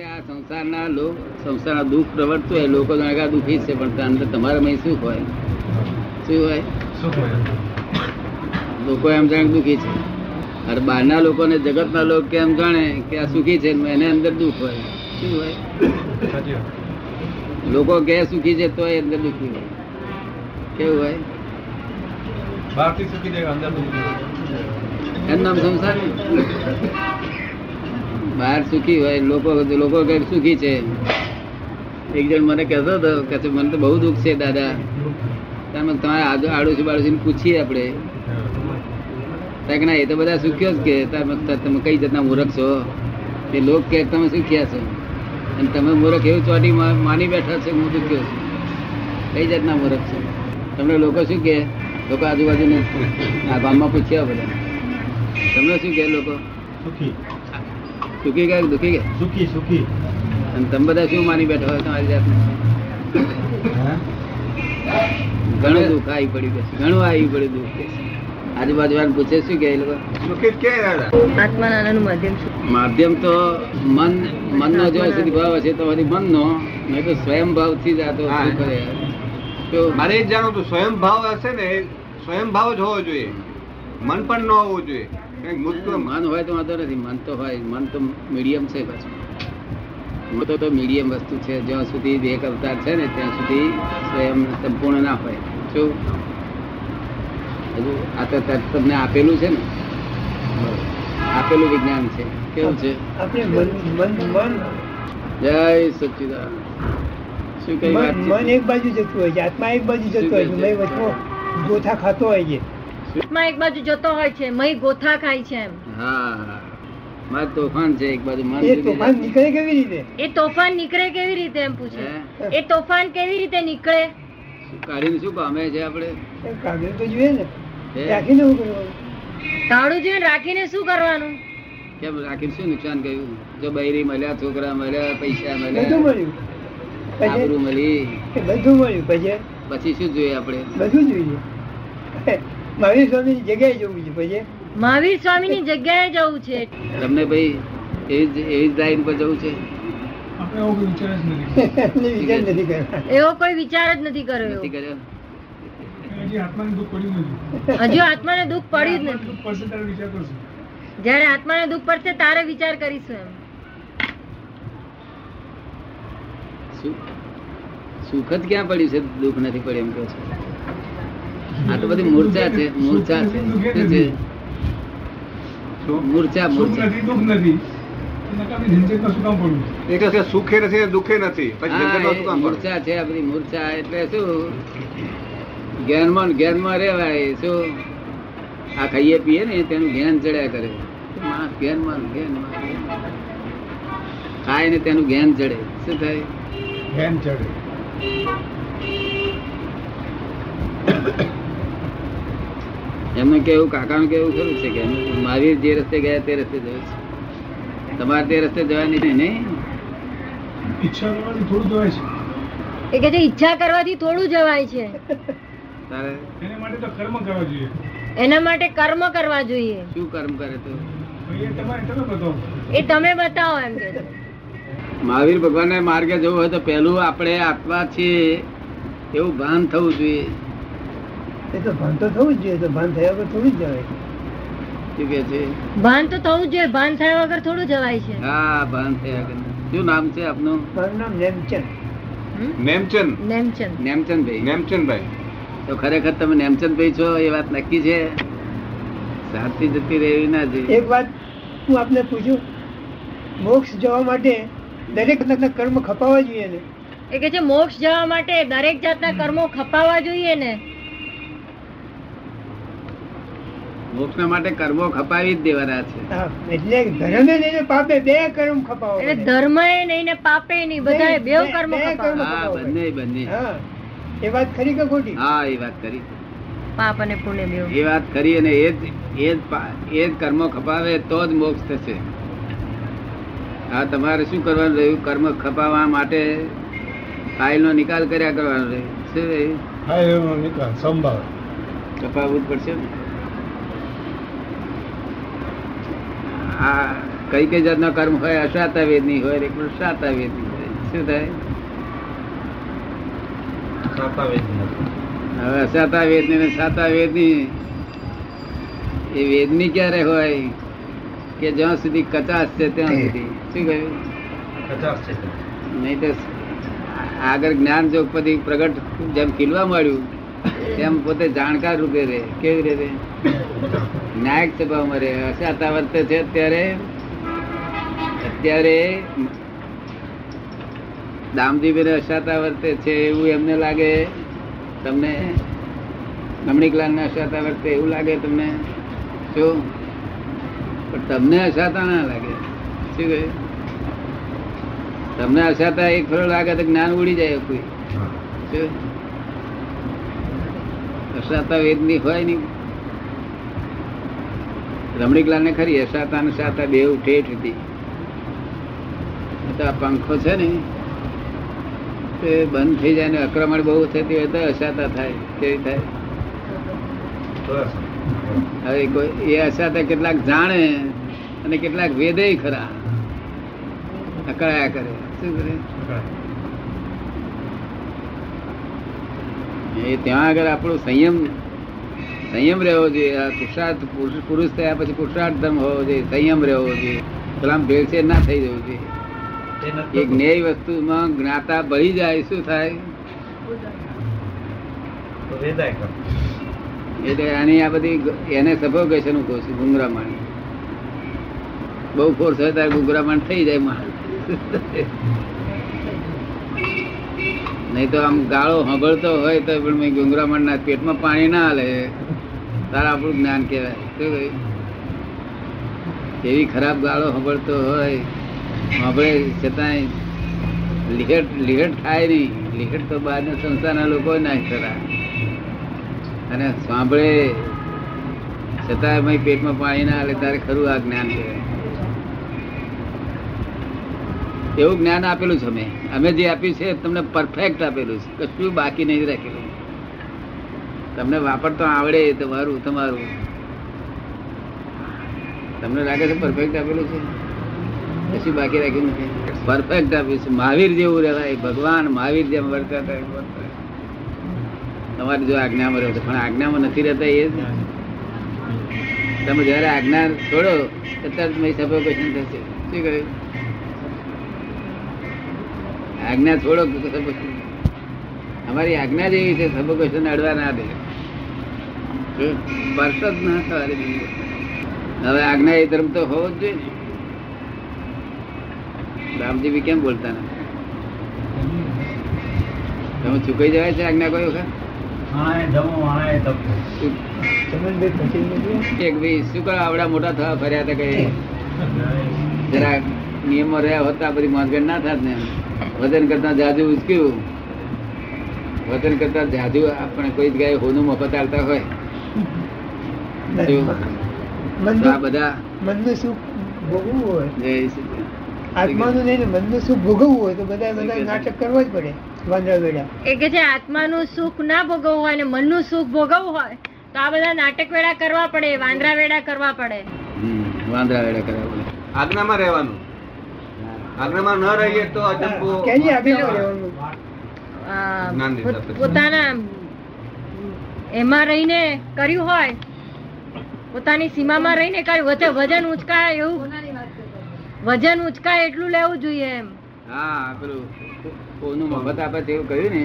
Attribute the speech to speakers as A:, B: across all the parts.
A: આ સંસારના લોક સંસારના દુઃખ પ્રવર્તતું હોય લોકો જાણે કે દુઃખી છે પણ અંદર તમારા મય શું હોય? શું હોય? લોકો એમ જાણે દુઃખી છે. અરે બહારના લોકોને જગતના લોકો કેમ જાણે કે આ સુખી છે એને અંદર દુઃખ હોય. શું હોય? લોકો કે સુખી છે તો અંદર દુઃખી હોય. કેવું હોય?
B: બહારથી સુખી જાય અંદર
A: એનું નામ સંસાર. બહાર સુખી હોય લોકો લોકો કે સુખી છે. એક જણ મને કહેતો હતો કે મને તો બહુ દુઃખ છે દાદા. તમે તમારે આજુ આડોશી બાડોશી પૂછીએ આપણે. ત્યાં કે ના એ તો બધા સુખ્યો જ કે તમે તમે કઈ જાતના મૂર્ખ છો? એ લોક કે તમે સુખ્યા છો. અને તમે મૂર્ખ એવું ચોટી માની બેઠા છે હું સુખ્યો છું. કઈ જાતના મૂર્ખ છો? તમને લોકો શું કે? લોકો આજુબાજુ આ ગામમાં પૂછ્યા બધા. તમને શું કે લોકો?
B: સુખી.
A: સુખી ગયા કે દુખી ગયા
B: સુખી સુખી.
A: અને તમે બધા શું માની બેઠા હોય તમારી જાતને? ઘણું દુઃખ આવી પડ્યું કે ઘણું આવી પડ્યું દુઃખ આજુબાજુ વાળા પૂછે શું કે એ લોકો?
C: માધ્યમ
A: તો મન મનનો જો સુધી ભાવ હશે તો વળી મનનો. નહીં તો સ્વયં ભાવથી જ આ તો કરે તો
B: મારે એ જ જાણવું હતું સ્વયં ભાવ હશે ને સ્વયં ભાવ જ હોવો જોઈએ. મન પણ ન હોવું જોઈએ.
A: મન હોય તો વાંધો નથી મન તો હોય મન તો મીડિયમ છે પાછું મન તો મીડિયમ વસ્તુ છે જ્યાં સુધી બે અવતાર છે ને ત્યાં સુધી સ્વયં સંપૂર્ણ ના હોય. શું? હજુ આ તો તમને આપેલું છે ને? આપેલું વિજ્ઞાન છે. કેવું છે? જય સચ્ચિદાન શું કઈ વાત
D: મન એક બાજુ જતું હોય છે આત્મા એક બાજુ જતું હોય છે ગોથા ખાતો હોય છે.
C: આત્મા એક બાજુ જતો હોય છે મય ગોથા ખાય છે એમ.
A: હા. મારે તોફાન છે એક બાજુ મન
D: એ તોફાન નીકળે કેવી રીતે?
C: એ તોફાન નીકળે કેવી રીતે એમ પૂછે? એ તોફાન કેવી રીતે નીકળે?
A: કાઢીને શું પામે છે આપણે?
D: કાઢીને તો જોઈએ ને. રાખીને શું કરવાનું?
C: કાળું જોઈએ રાખીને શું કરવાનું?
A: કેમ રાખીને શું નુકસાન કર્યું? જો બૈરી મળ્યા છોકરા મળ્યા પૈસા
D: બધું
A: મળ્યા.
D: મળ્યું
A: આબરૂ મળી.
D: બધું મળ્યું. પછી?
A: પછી શું જોઈએ આપણે?
D: બધું જોઈએ. મહાવીર સ્વામીની જગ્યાએ જવું છે પછી?
C: મહાવીર સ્વામીની જગ્યાએ જવું છે.
A: તમને ભાઈ એવી એવી લાઈન પર જવું છે?
C: એવો કોઈ વિચાર જ નથી કર્યો.
A: નથી
C: એવો.
A: કર્યો
C: હજુ આત્માને દુઃખ પડ્યું જ નથી. જ્યારે આત્માને દુઃખ પડશે તારે વિચાર કરીશું એમ.
A: સુખ જ ક્યાં પડ્યું છે? દુઃખ નથી પડ્યું એમ કહો છો? આ તો બધી મૂર્છા છે મૂર્છા છે. શું છે? મૂર્છા મૂર્છા.
B: સુખે નથી ને નથી?
A: મૂર્છા છે આ બધી મૂર્છા. એટલે શું? જ્ઞાનમાં જ્ઞાનમાં રહેવાય શું? આ ખાઈએ પીએ ને તેનું જ્ઞાન ચડ્યા કરે. માણસ જ્ઞાનમાં જ્ઞાનમાં, જ્ઞાનમાં. ખાય ને તેનું જ્ઞાન ચડે. શું થાય?
B: ચડે.
A: એમનું કેવું કાકાનું કેવું ખરું છે કે મારી જે રસ્તે ગયા તે રસ્તે જવું છે. તમારે તે રસ્તે જવાની નહીં? નહીં
C: એ કે છે ઈચ્છા કરવાથી થોડું જવાય છે.
A: તારે?
C: એના માટે કર્મ કરવા જોઈએ.
A: શું કર્મ કરે તો?
C: એ તમે બતાવો. એમ કે છે.
A: મહાવીર ભગવાનના માર્ગે જવું હોય તો પહેલું આપણે આત્મા છીએ એવું ભાન થવું જોઈએ.
D: એ તો ભાન તો થવું જ જોઈએ તો ભાન થયા વગર થોડું જ જવાય.
A: શું કે છે?
C: ભાન તો થવું જ જોઈએ ભાન થયા વગર થોડું જવાય છે.
A: હા ભાન થયા વગર. શું નામ છે આપનું?
D: મારું નામ નેમચંદ.
C: હમ?
B: નેમચંદ?
C: નેમચંદ.
A: નેમચંદભાઈ.
B: નેમચંદભાઈ.
A: તો ખરેખર તમે નેમચંદભાઈ છો એ વાત નક્કી છે? સાચી જતી રહેવી ના જોઈએ.
D: એક વાત હું આપને પૂછું? મોક્ષ જવા માટે દરેક જાતના કર્મ ખપાવવા જોઈએ ને?
C: એ કે છે મોક્ષ જવા માટે દરેક જાતના કર્મો ખપાવવા જોઈએ ને?
A: મોક્ષના માટે કર્મો ખપાવી જ દેવાના છે.
D: એટલે ધર્મે નહીં પાપે બે કર્મ ખપાવો
C: એટલે
D: ધર્મ
C: ધર્મ નહીં ને પાપે નહીં બધા
D: બે-
C: કર્મ
D: ખપાવો
A: હા બંને બંને.
D: એ વાત ખરી કે ખોટી?
A: હા એ વાત કરી
C: પાપ અને પુણ્ય બે
A: એ વાત કરી અને એ જ એ જ એ જ કર્મો ખપાવે તો જ મોક્ષ થશે. હા તમારે શું કરવાનું રહ્યું? કર્મ ખપાવવા માટે ફાઇલ નો નિકાલ કર્યા કરવાનો રહ્યું શું રહ્યું?
B: હા એનો નિકાલ સંભાળ.
A: ખપાવવું જ પડશે ને? આ કઈ કઈ જાતનો કર્મ હોય અસાતા વેદની હોય એક સાતા વેદની હોય. શું થાય? હવે અસાતા વેદની ને સાતા વેદની એ વેદની ક્યારે હોય કે જ્યાં સુધી કચાશ છે ત્યાં સુધી? શું કહ્યું? નહીં તો આગળ જ્ઞાન જોગપતિ પ્રગટ જેમ ખીલવા મળ્યું તેમ પોતે જાણકાર રૂપે રહે, કેવી રીતે? ન્યાયક સભામાં રહે. અસાતા વર્તે છે અત્યારે. અત્યારે દામદીબેન અસાતા વર્તે છે એવું એમને લાગે. તમને રમણીકલાલ ને અસાતા વર્તે એવું લાગે તમને. શું પણ તમને અસાતા ના લાગે. શું કહ્યું? તમને અસાતા એક ફરો લાગે તો જ્ઞાન ઉડી જાય કોઈ. શું? અસાતા વેદની હોય નહીં. રમણીકલાલ ને ખરી અસાતા ને સાતા બે ઠેઠ હતી. તો આ પંખો છે ને તે બંધ થઈ જાય ને આક્રમણ બહુ થતી હોય તો અસાતા થાય કેવી થાય? હવે કોઈ એ અસાતા કેટલાક જાણે અને કેટલાક વેદે ખરા. અકળાયા કરે? શું કરે? એ ત્યાં આગળ આપણો સંયમ સંયમ રહેવો જોઈએ. આ પુરુષાર્થ પુરુષ થયા પછી પુરુષાર્થ ધર્મ હોવો જોઈએ સંયમ રહેવો જોઈએ. પેલા ભેળસેળ ના થઈ જવું જોઈએ. એક ન્યાય વસ્તુમાં જ્ઞાતા બળી જાય શું થાય? એટલે આની આ બધી એને સફોકેશન કહું છું ગુંગરામણ. બહુ ફોર્સ હોય ત્યારે ગુંગરામણ થઈ જાય માણસ. નહીં તો આમ ગાળો સાંભળતો હોય તો પણ ગુંગરામણ ના પેટમાં પાણી ના હાલે. તારા આપણું જ્ઞાન કહેવાય. શું કહ્યું? એવી ખરાબ ગાળો સાંભળતો હોય. સાંભળે છતાંય લિહટ લિહટ થાય નહીં. લિહટ તો બહારના સંસ્થાના લોકો ના ખરા અને સાંભળે છતાં એમાં પેટમાં પાણી ના હાલે, તારે ખરું આ જ્ઞાન કહેવાય. એવું જ્ઞાન આપેલું છે અમે. અમે જે આપ્યું છે તમને પરફેક્ટ આપેલું છે. કશું બાકી નહીં રાખેલું. તમને વાપરતો આવડે તમારું તમારું. તમને લાગે છે પરફેક્ટ આપેલું છે? કશું બાકી રાખ્યું નથી. પરફેક્ટ આપ્યું છે. મહાવીર જેવું રહેવાય. ભગવાન મહાવીર જેમ વર્તા તમારી જો આજ્ઞામાં રહેતો પણ આજ્ઞામાં નથી રહેતા એ જ તમે જયારે આજ્ઞા છોડો, અત્યારે તમારી સફોકેશન થશે. શું કહ્યું? આજ્ઞા છોડો અમારી આજ્ઞા જેવી છે સફોકેશન અડવા ના દે? સ્પર્શ જ ના થવા. હવે આજ્ઞા એ ધર્મ તો હોવો જ જોઈએ ને. રામજી બી કેમ બોલતા નથી? તમે ચૂકાઈ જવાય છે આજ્ઞા કોઈ વખત? એક ભાઈ શું કરો? આવડા મોટા થવા ફર્યા હતા કઈ જરા નિયમો રહ્યા હોતા બધી મોંઘેડ ના થાત ને વજન કરતા જાજુ ઉચક્યું. વજન કરતા જાજુ આપણે કોઈ જગ્યાએ હોનું મફત આવતા હોય. આ બધા
D: મનનું સુખ ભોગવવું હોય? આત્માનું નહીં ને સુખ ભોગવવું હોય તો બધા બધા નાટક કરવા જ પડે વાંદરા વેડા.
C: એ કે છે આત્માનું સુખ ના ભોગવવું હોય ને મનનું સુખ ભોગવવું હોય તો આ બધા નાટક વેડા કરવા પડે વાંદરા વેડા કરવા પડે.
A: વાંદરા વેડા કરવા પડે.
B: આજ્ઞામાં રહેવાનું. આજ્ઞામાં ન રહીએ તો અજંબો.
C: પોતાના એમાં રહીને કર્યું હોય પોતાની સીમામાં રહીને કર્યું વચ્ચે વજન ઉચકાય એવું? વજન ઉચકાય એટલું લેવું જોઈએ એમ.
A: હા પેલું કોનું મફત આપે છે એવું કહ્યું ને?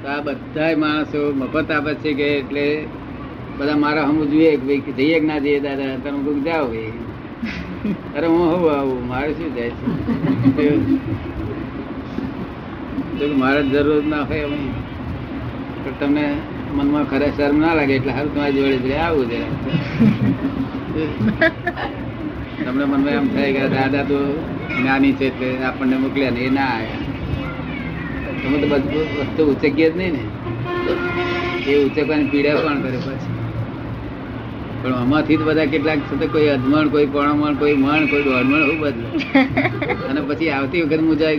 A: તો આ બધા માણસો મફત આપે છે કે એટલે બધા મારા હમ જોઈએ જઈએ કે ના જઈએ દાદા? તમે કોઈ જાઓ ભાઈ? અરે હું હું આવું. મારે શું જાય છે? મારે જરૂર ના હોય એમ. પણ તમને મનમાં ખરે શરમ ના લાગે એટલે સારું તમારી જોડે જોડે આવું જરા તમને મનમાં એમ થાય કે દાદા તો નાની છે એટલે આપણને મોકલ્યા ને એ ના આવ્યા તમે તો બધું વસ્તુ ઉચકીએ જ નહીં ને. એ ઉચકવાની પીડા પણ કરે પછી? પણ આમાંથી જ બધા કેટલાક છે કોઈ અજમણ કોઈ પોણમણ કોઈ મણ કોઈ દોડમણ એવું બદલે અને પછી આવતી વખત મુજાય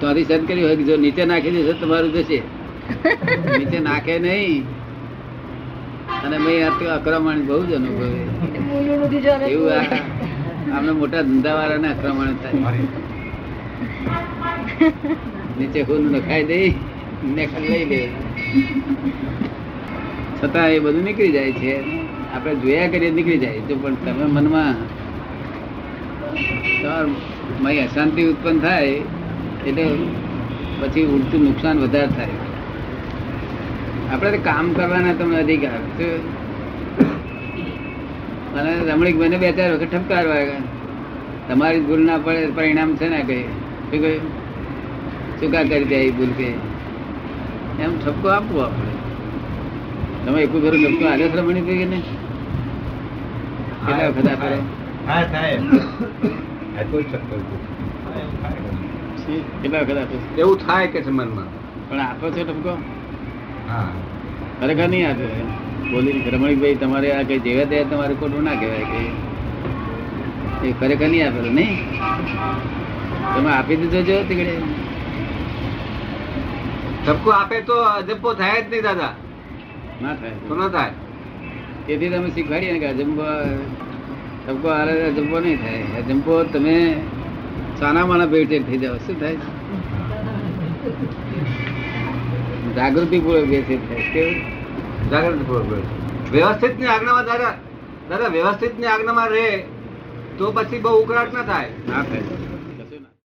A: ત્યાંથી સદ કર્યું હોય કે જો નીચે નાખી દેશે તમારું જશે. નીચે નાખે નહીં. અને મેં આ આક્રમણ બહુ જ અનુભવે. એવું આમને મોટા ધંધા વાળાને આક્રમણ થાય. નીચે ખૂન નખાઈ દઈ ને લઈ લે. છતાં એ બધું નીકળી જાય છે. આપણે જોયા કરીએ નીકળી જાય છે, પણ તમે મનમાં તમાર અશાંતિ ઉત્પન્ન થાય એટલે પછી ઉડતું નુકસાન વધારે થાય. આપણે કામ કરવાના તમને અધિકાર શું? અને રમણીક મને બે ચાર વખત ઠપકારવા. તમારી ભૂલ ના પડે પરિણામ છે ને કઈ? શું કહ્યું? ચૂકા કરી દે એ ભૂલ કે? એમ ઠપકો આપવો આપણે. તમે એકું ઘર ઠપકો આલે શ્રમણી રમણીક ને? કેટલા વખત
B: હા થાય.
A: કેટલા વખત આપે
B: એવું થાય કે છે મનમાં?
A: પણ આપો છો ઠપકો
B: હા.
A: ખરેખર નહીં આપે બોલી રમણીકભાઈ તમારે આ કઈ જેવા તે તમારે ખોટું ના કહેવાય કે એ ખરેખર નહીં આપેલો નહીં? તમે આપી દીધો છો તીકડે?
B: ટપકો આપે તો અજબ્બો થાય જ નહીં દાદા.
A: ના થાય.
B: તો ના થાય.
A: તેથી તમે શીખવાડીએ ને કે અજંબો ધબકો હારે અજંબો નહીં થાય. અજંબો તમે સાના માના ભેટે થઈ જાવ શું થાય? જાગૃતિ પૂર્વક બેસે થાય. કેવું?
B: જાગૃતિ પૂર્વક વ્યવસ્થિતની આજ્ઞામાં દાદા દાદા વ્યવસ્થિતની આજ્ઞામાં રહે તો પછી બહુ ઉકળાટ ના થાય.
A: ના થાય.